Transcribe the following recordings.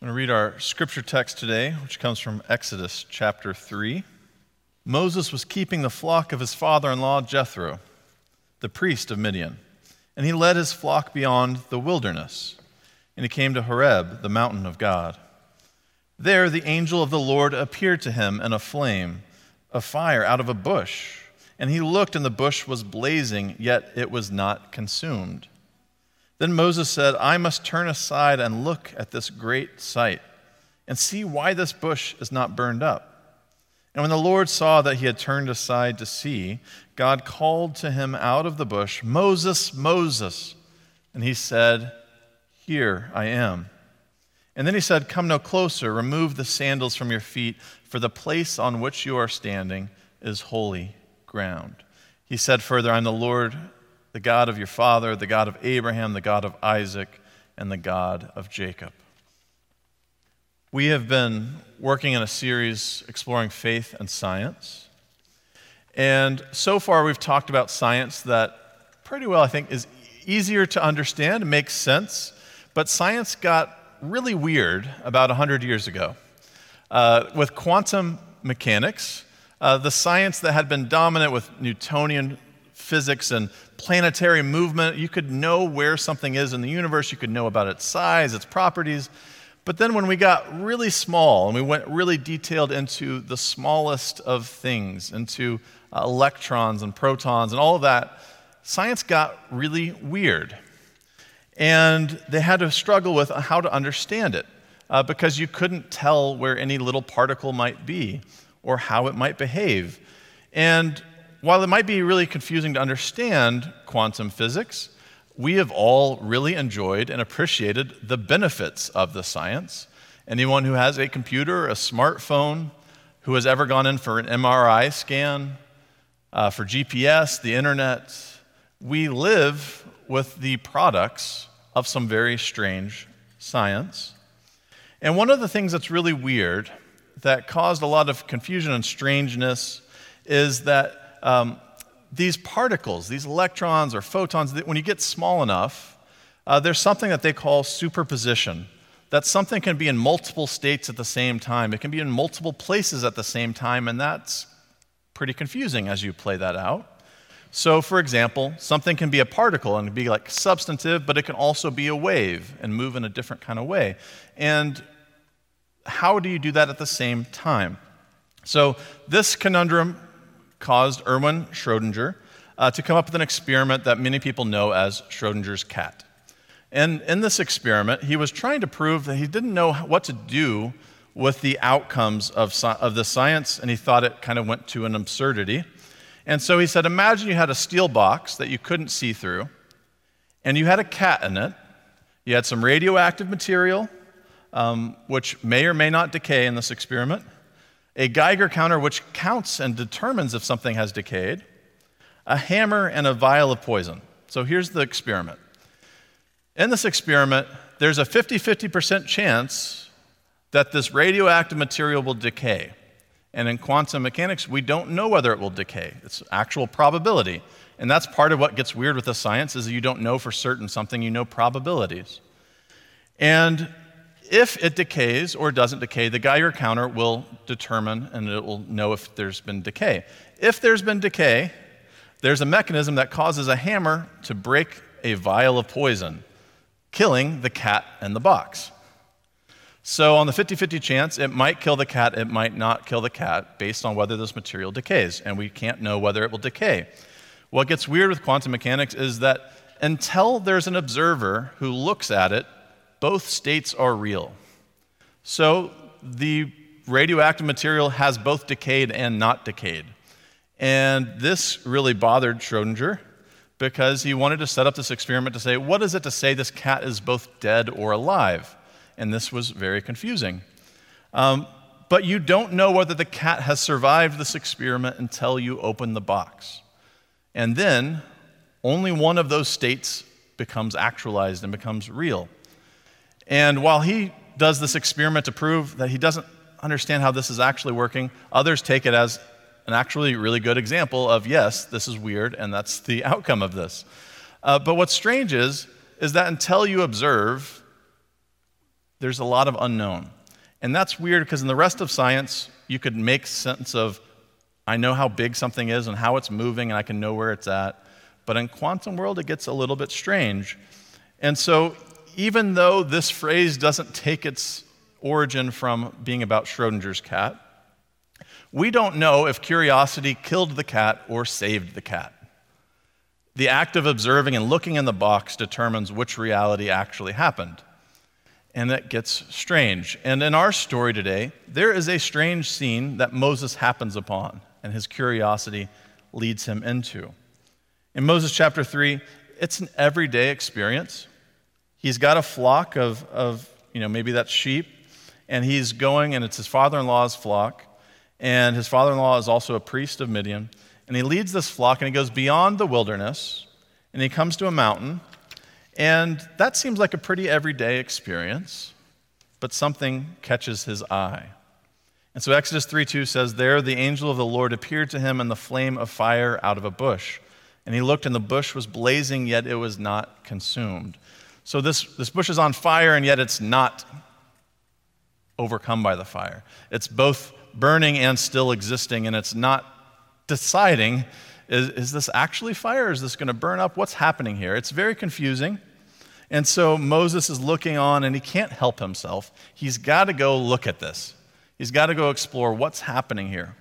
I'm going to read our scripture text today, which comes from Exodus chapter 3. Moses was keeping the flock of his father in law, Jethro, the priest of Midian, and he led his flock beyond the wilderness. And he came to Horeb, the mountain of God. There, the angel of the Lord appeared to him in a flame, a fire out of a bush. And he looked, and the bush was blazing, yet it was not consumed. Then Moses said, I must turn aside and look at this great sight and see why this bush is not burned up. And when the Lord saw that he had turned aside to see, God called to him out of the bush, Moses, Moses. And he said, Here I am. And then he said, Come no closer, remove the sandals from your feet, for the place on which you are standing is holy ground. He said further, I'm the Lord the God of your father, the God of Abraham, the God of Isaac, and the God of Jacob. We have been working in a series exploring faith and science. And so far, we've talked about science that pretty well, I think, is easier to understand, makes sense. But science got really weird about 100 years ago. Uh, with quantum mechanics, uh, the science that had been dominant with Newtonian physics and planetary movement. You could know where something is in the universe, you could know about its size, its properties. But then when we got really small and we went really detailed into the smallest of things, into uh, electrons and protons and all of that, science got really weird. And they had to struggle with how to understand it uh, because you couldn't tell where any little particle might be or how it might behave. And while it might be really confusing to understand quantum physics, we have all really enjoyed and appreciated the benefits of the science. Anyone who has a computer, a smartphone, who has ever gone in for an MRI scan, uh, for GPS, the internet, we live with the products of some very strange science. And one of the things that's really weird that caused a lot of confusion and strangeness is that um, these particles, these electrons or photons, when you get small enough, uh, there's something that they call superposition. That something can be in multiple states at the same time. It can be in multiple places at the same time, and that's pretty confusing as you play that out. So, for example, something can be a particle and be like substantive, but it can also be a wave and move in a different kind of way. And how do you do that at the same time? So, this conundrum caused Erwin Schrodinger uh, to come up with an experiment that many people know as Schrodinger's cat. And in this experiment, he was trying to prove that he didn't know what to do with the outcomes of, of the science, and he thought it kind of went to an absurdity. And so he said, Imagine you had a steel box that you couldn't see through, and you had a cat in it. You had some radioactive material, um, which may or may not decay in this experiment a Geiger counter which counts and determines if something has decayed, a hammer, and a vial of poison. So here's the experiment. In this experiment, there's a 50 50% chance that this radioactive material will decay. And in quantum mechanics, we don't know whether it will decay. It's actual probability. And that's part of what gets weird with the science is you don't know for certain something, you know probabilities. And if it decays or doesn't decay, the Geiger counter will determine and it will know if there's been decay. If there's been decay, there's a mechanism that causes a hammer to break a vial of poison, killing the cat and the box. So, on the 50 50 chance, it might kill the cat, it might not kill the cat, based on whether this material decays, and we can't know whether it will decay. What gets weird with quantum mechanics is that until there's an observer who looks at it both states are real. So the radioactive material has both decayed and not decayed. And this really bothered Schrodinger because he wanted to set up this experiment to say, what is it to say this cat is both dead or alive? And this was very confusing. Um, but you don't know whether the cat has survived this experiment until you open the box. And then only one of those states becomes actualized and becomes real. And while he does this experiment to prove that he doesn't understand how this is actually working, others take it as an actually really good example of yes, this is weird, and that's the outcome of this. Uh, but what's strange is, is that until you observe, there's a lot of unknown. And that's weird because in the rest of science, you could make sense of, I know how big something is and how it's moving, and I can know where it's at. But in quantum world, it gets a little bit strange. And so, even though this phrase doesn't take its origin from being about Schrodinger's cat, we don't know if curiosity killed the cat or saved the cat. The act of observing and looking in the box determines which reality actually happened. And that gets strange. And in our story today, there is a strange scene that Moses happens upon, and his curiosity leads him into. In Moses chapter 3, it's an everyday experience. He's got a flock of, of you know, maybe that's sheep, and he's going, and it's his father in law's flock. And his father in law is also a priest of Midian. And he leads this flock and he goes beyond the wilderness and he comes to a mountain. And that seems like a pretty everyday experience, but something catches his eye. And so Exodus 3:2 says, There the angel of the Lord appeared to him in the flame of fire out of a bush. And he looked, and the bush was blazing, yet it was not consumed. So this, this bush is on fire, and yet it's not overcome by the fire. It's both burning and still existing, and it's not deciding is, is this actually fire? Is this going to burn up? What's happening here? It's very confusing. And so Moses is looking on and he can't help himself. He's got to go look at this. He's got to go explore what's happening here.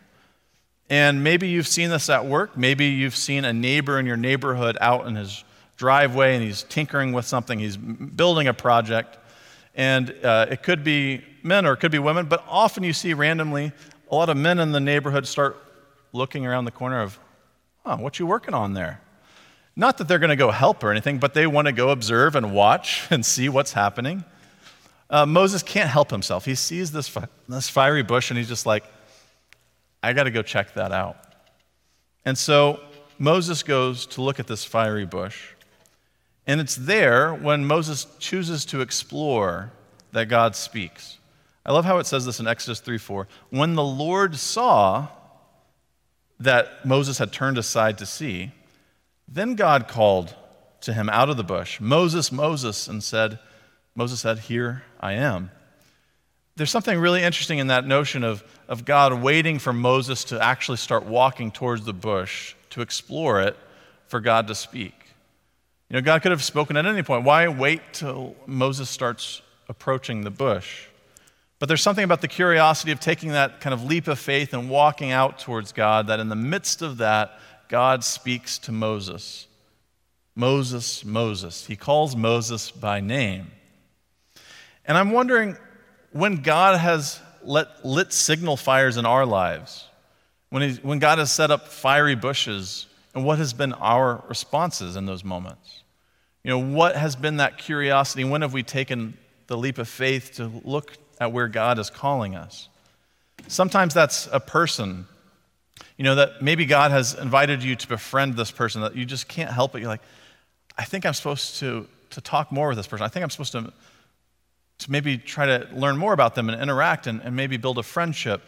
And maybe you've seen this at work. Maybe you've seen a neighbor in your neighborhood out in his driveway and he's tinkering with something, he's building a project. And uh, it could be men or it could be women, but often you see randomly a lot of men in the neighborhood start looking around the corner of, oh, what you working on there? Not that they're going to go help or anything, but they want to go observe and watch and see what's happening. Uh, Moses can't help himself. He sees this, fi- this fiery bush and he's just like, I got to go check that out. And so Moses goes to look at this fiery bush. And it's there when Moses chooses to explore that God speaks. I love how it says this in Exodus 3 4. When the Lord saw that Moses had turned aside to see, then God called to him out of the bush, Moses, Moses, and said, Moses said, Here I am. There's something really interesting in that notion of, of God waiting for Moses to actually start walking towards the bush to explore it for God to speak. You know, God could have spoken at any point. Why wait till Moses starts approaching the bush? But there's something about the curiosity of taking that kind of leap of faith and walking out towards God that in the midst of that, God speaks to Moses. Moses, Moses. He calls Moses by name. And I'm wondering when God has let, lit signal fires in our lives, when, when God has set up fiery bushes, and what has been our responses in those moments? You know, what has been that curiosity? When have we taken the leap of faith to look at where God is calling us? Sometimes that's a person. You know, that maybe God has invited you to befriend this person that you just can't help it. You're like, I think I'm supposed to, to talk more with this person. I think I'm supposed to, to maybe try to learn more about them and interact and, and maybe build a friendship.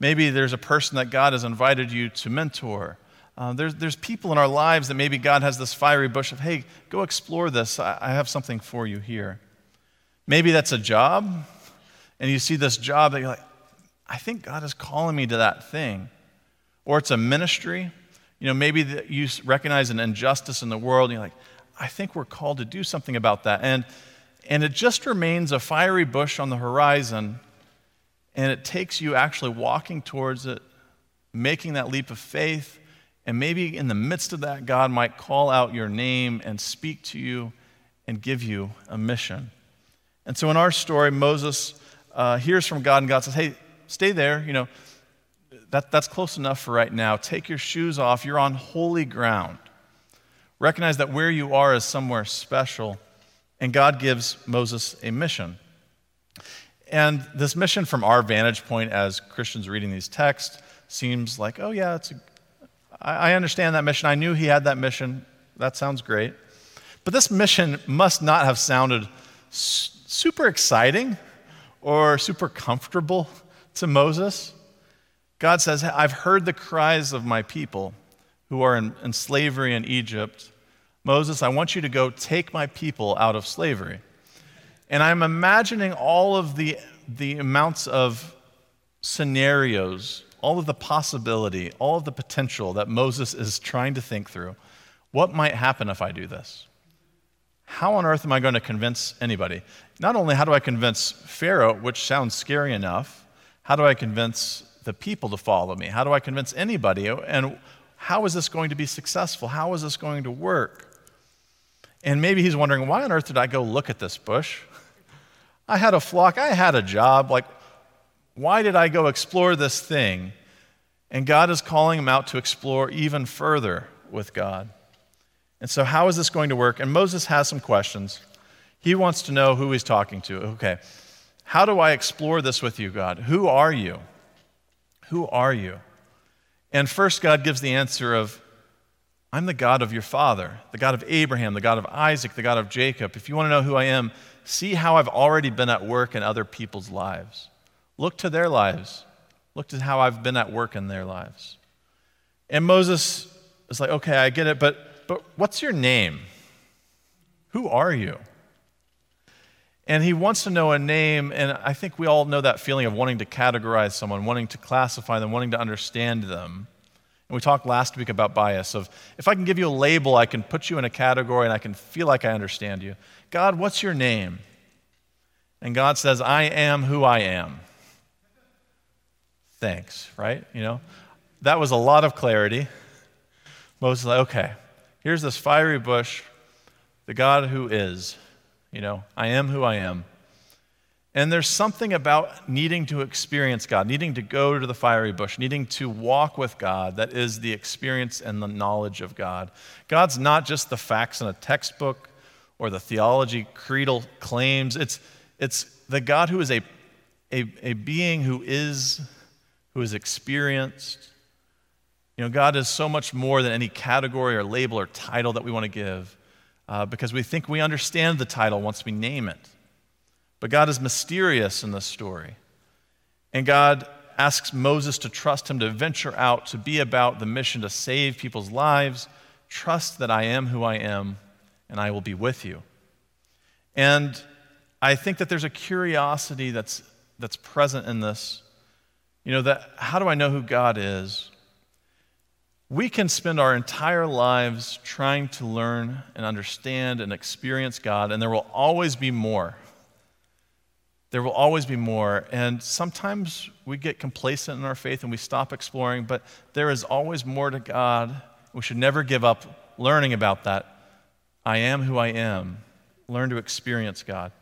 Maybe there's a person that God has invited you to mentor. Uh, there's, there's people in our lives that maybe God has this fiery bush of, hey, go explore this. I, I have something for you here. Maybe that's a job, and you see this job that you're like, I think God is calling me to that thing. Or it's a ministry. You know, maybe you recognize an injustice in the world, and you're like, I think we're called to do something about that. And, and it just remains a fiery bush on the horizon, and it takes you actually walking towards it, making that leap of faith and maybe in the midst of that, God might call out your name and speak to you and give you a mission. And so in our story, Moses uh, hears from God, and God says, Hey, stay there. You know, that, that's close enough for right now. Take your shoes off. You're on holy ground. Recognize that where you are is somewhere special. And God gives Moses a mission. And this mission, from our vantage point as Christians reading these texts, seems like, oh, yeah, it's a, I understand that mission. I knew he had that mission. That sounds great. But this mission must not have sounded super exciting or super comfortable to Moses. God says, I've heard the cries of my people who are in, in, slavery in Egypt. Moses, I want you to go take my people out of slavery. And I'm imagining all of the, the amounts of scenarios, all of the possibility, all of the potential that Moses is trying to think through. What might happen if I do this? How on earth am I going to convince anybody? Not only how do I convince Pharaoh, which sounds scary enough, how do I convince the people to follow me? How do I convince anybody? And how is this going to be successful? How is this going to work? And maybe he's wondering, why on earth did I go look at this bush? I had a flock, I had a job. Like, why did I go explore this thing? And God is calling him out to explore even further with God. And so, how is this going to work? And Moses has some questions. He wants to know who he's talking to. Okay, how do I explore this with you, God? Who are you? Who are you? And first, God gives the answer of, I'm the God of your father, the God of Abraham, the God of Isaac, the God of Jacob. If you want to know who I am, see how I've already been at work in other people's lives. Look to their lives. Look to how I've been at work in their lives. And Moses is like, okay, I get it, but but what's your name? Who are you? And he wants to know a name, and I think we all know that feeling of wanting to categorize someone, wanting to classify them, wanting to understand them. And we talked last week about bias of if I can give you a label, I can put you in a category and I can feel like I understand you. God, what's your name? And God says, I am who I am. Thanks, right? You know, that was a lot of clarity. Moses like, okay, Here's this fiery bush, the God who is. You know, I am who I am. And there's something about needing to experience God, needing to go to the fiery bush, needing to walk with God that is the experience and the knowledge of God. God's not just the facts in a textbook or the theology creedal claims. It's, it's the God who is a, a, a being who is, who is experienced, you know, God is so much more than any category or label or title that we want to give uh, because we think we understand the title once we name it. But God is mysterious in this story. And God asks Moses to trust him to venture out, to be about the mission to save people's lives. Trust that I am who I am, and I will be with you. And I think that there's a curiosity that's, that's present in this. You know, that how do I know who God is? We can spend our entire lives trying to learn and understand and experience God, and there will always be more. There will always be more. And sometimes we get complacent in our faith and we stop exploring, but there is always more to God. We should never give up learning about that. I am who I am. Learn to experience God.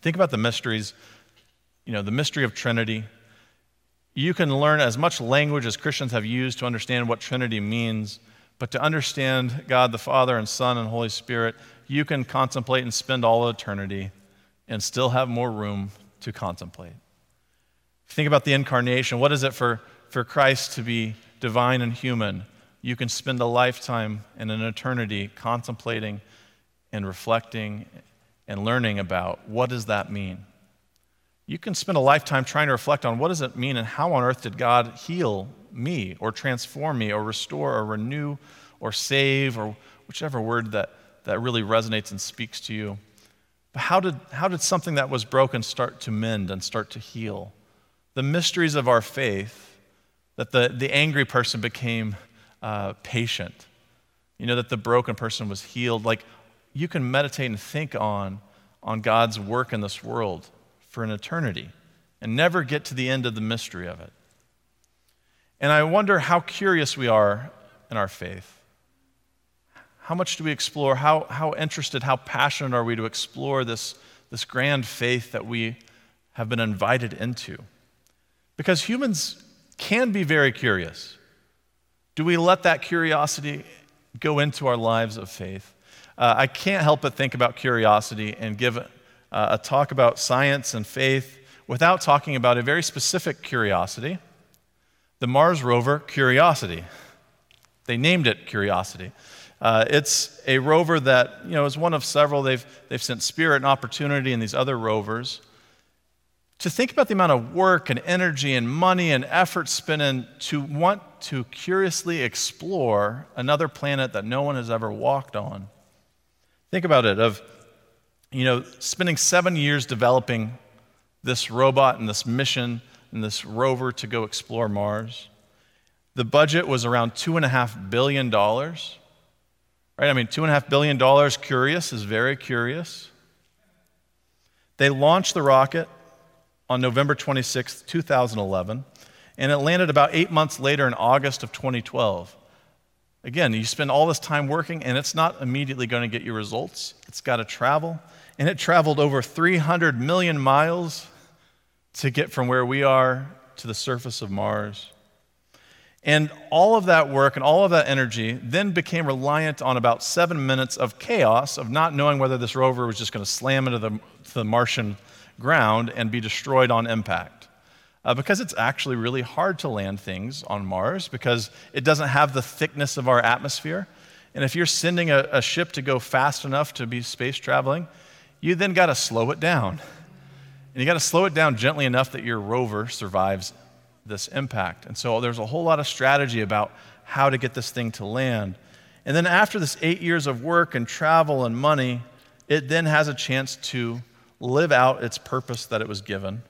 Think about the mysteries, you know, the mystery of Trinity, you can learn as much language as Christians have used to understand what Trinity means, but to understand God the Father and Son and Holy Spirit, you can contemplate and spend all eternity and still have more room to contemplate. Think about the incarnation. What is it for, for Christ to be divine and human? You can spend a lifetime and an eternity contemplating and reflecting and learning about what does that mean? You can spend a lifetime trying to reflect on what does it mean and how on earth did God heal me or transform me or restore or renew or save or whichever word that, that really resonates and speaks to you. But how did, how did something that was broken start to mend and start to heal? The mysteries of our faith, that the, the angry person became uh, patient, you know, that the broken person was healed. Like you can meditate and think on, on God's work in this world for an eternity and never get to the end of the mystery of it. And I wonder how curious we are in our faith. How much do we explore? How, how interested, how passionate are we to explore this, this grand faith that we have been invited into? Because humans can be very curious. Do we let that curiosity go into our lives of faith? Uh, I can't help but think about curiosity and give uh, a talk about science and faith without talking about a very specific curiosity the Mars rover Curiosity. They named it Curiosity. Uh, it's a rover that you know is one of several. They've, they've sent Spirit and Opportunity and these other rovers. To think about the amount of work and energy and money and effort spent in to want to curiously explore another planet that no one has ever walked on. Think about it of you know, spending seven years developing this robot and this mission and this rover to go explore Mars. The budget was around $2.5 billion. Right? I mean, $2.5 billion, curious is very curious. They launched the rocket on November 26, 2011, and it landed about eight months later in August of 2012. Again, you spend all this time working, and it's not immediately going to get you results. It's got to travel. And it traveled over 300 million miles to get from where we are to the surface of Mars. And all of that work and all of that energy then became reliant on about seven minutes of chaos of not knowing whether this rover was just going to slam into the, the Martian ground and be destroyed on impact. Uh, because it's actually really hard to land things on Mars because it doesn't have the thickness of our atmosphere. And if you're sending a, a ship to go fast enough to be space traveling, you then got to slow it down. And you got to slow it down gently enough that your rover survives this impact. And so there's a whole lot of strategy about how to get this thing to land. And then after this eight years of work and travel and money, it then has a chance to live out its purpose that it was given.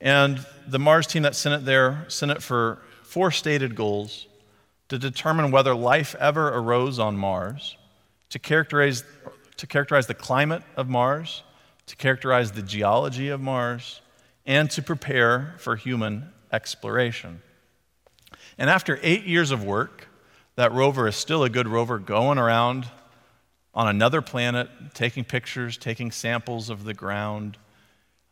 And the Mars team that sent it there sent it for four stated goals to determine whether life ever arose on Mars, to characterize, to characterize the climate of Mars, to characterize the geology of Mars, and to prepare for human exploration. And after eight years of work, that rover is still a good rover going around on another planet, taking pictures, taking samples of the ground,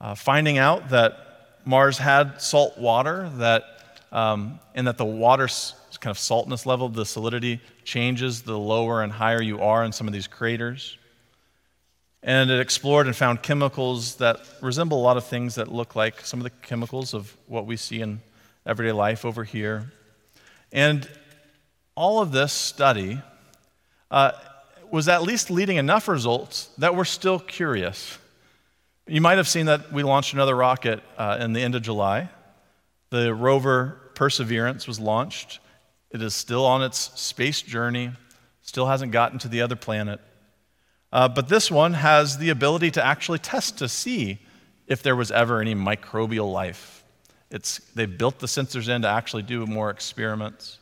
uh, finding out that Mars had salt water, that, um, and that the water's kind of saltness level, the salinity changes the lower and higher you are in some of these craters. And it explored and found chemicals that resemble a lot of things that look like some of the chemicals of what we see in everyday life over here. And all of this study uh, was at least leading enough results that we're still curious. You might have seen that we launched another rocket uh, in the end of July. The rover Perseverance was launched. It is still on its space journey, still hasn't gotten to the other planet. Uh, but this one has the ability to actually test to see if there was ever any microbial life. It's, they built the sensors in to actually do more experiments.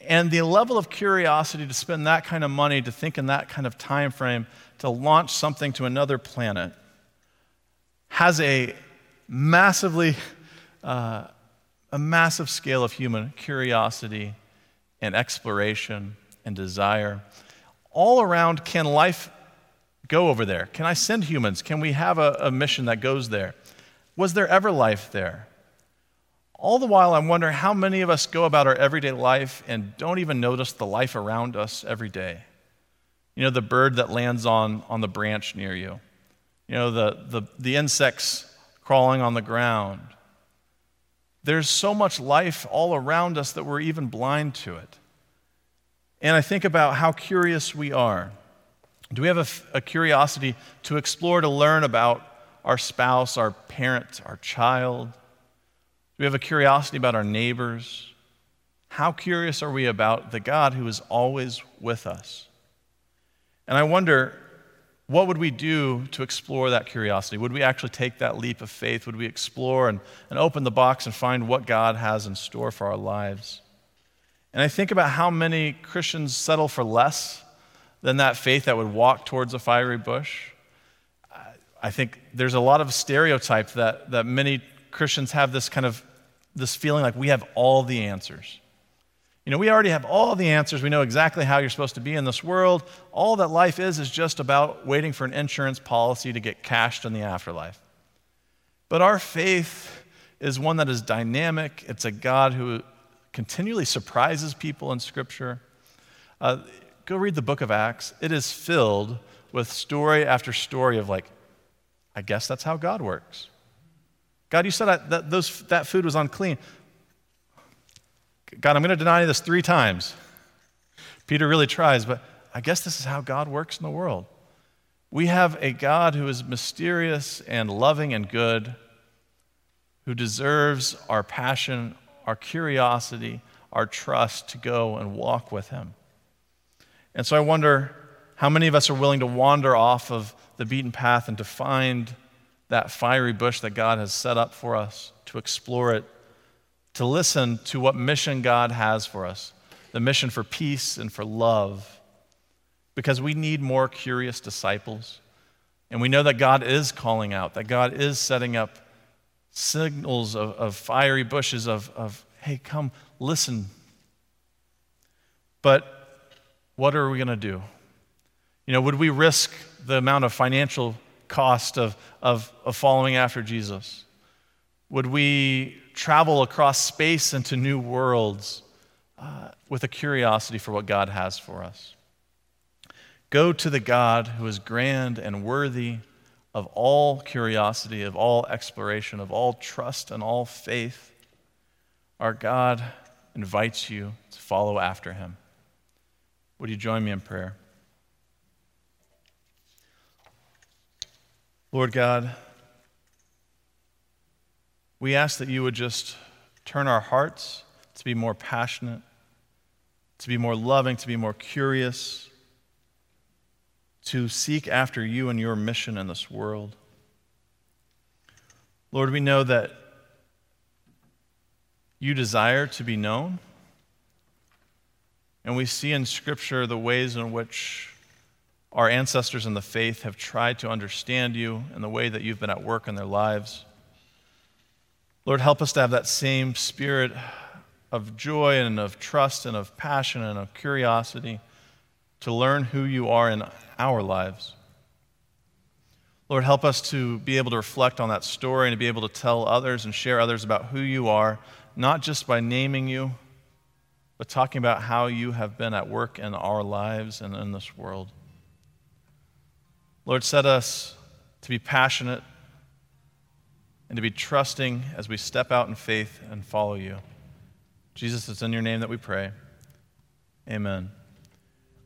And the level of curiosity to spend that kind of money, to think in that kind of time frame, to launch something to another planet, has a massively, uh, a massive scale of human curiosity and exploration and desire. All around, can life go over there? Can I send humans? Can we have a, a mission that goes there? Was there ever life there? All the while, I'm wondering how many of us go about our everyday life and don't even notice the life around us every day. You know, the bird that lands on, on the branch near you, you know, the, the, the insects crawling on the ground. There's so much life all around us that we're even blind to it. And I think about how curious we are. Do we have a, a, curiosity to explore, to learn about our spouse, our parent, our child? Do we have a curiosity about our neighbors? How curious are we about the God who is always with us? And I wonder, what would we do to explore that curiosity? Would we actually take that leap of faith? Would we explore and, and open the box and find what God has in store for our lives? And I think about how many Christians settle for less than that faith that would walk towards a fiery bush. I think there's a lot of stereotype that, that many Christians have this kind of this feeling like we have all the answers. You know, we already have all the answers. We know exactly how you're supposed to be in this world. All that life is is just about waiting for an insurance policy to get cashed in the afterlife. But our faith is one that is dynamic. It's a God who continually surprises people in Scripture. Uh, Go read the book of Acts. It is filled with story after story of, like, I guess that's how God works. God, you said I, that, those, that food was unclean. God, I'm going to deny this three times. Peter really tries, but I guess this is how God works in the world. We have a God who is mysterious and loving and good, who deserves our passion, our curiosity, our trust to go and walk with him. And so I wonder how many of us are willing to wander off of the beaten path and to find that fiery bush that God has set up for us, to explore it, to listen to what mission God has for us the mission for peace and for love, because we need more curious disciples. And we know that God is calling out, that God is setting up signals of, of fiery bushes of, of, hey, come, listen. But what are we going to do? You know, would we risk the amount of financial cost of, of, of following after Jesus? Would we travel across space into new worlds uh, with a curiosity for what God has for us? Go to the God who is grand and worthy of all curiosity, of all exploration, of all trust and all faith. Our God invites you to follow after him. Would you join me in prayer? Lord God, we ask that you would just turn our hearts to be more passionate, to be more loving, to be more curious, to seek after you and your mission in this world. Lord, we know that you desire to be known. And we see in Scripture the ways in which our ancestors in the faith have tried to understand you and the way that you've been at work in their lives. Lord, help us to have that same spirit of joy and of trust and of passion and of curiosity to learn who you are in our lives. Lord, help us to be able to reflect on that story and to be able to tell others and share others about who you are, not just by naming you, but talking about how you have been at work in our lives and in this world. Lord, set us to be passionate and to be trusting as we step out in faith and follow you. Jesus, it's in your name that we pray. Amen.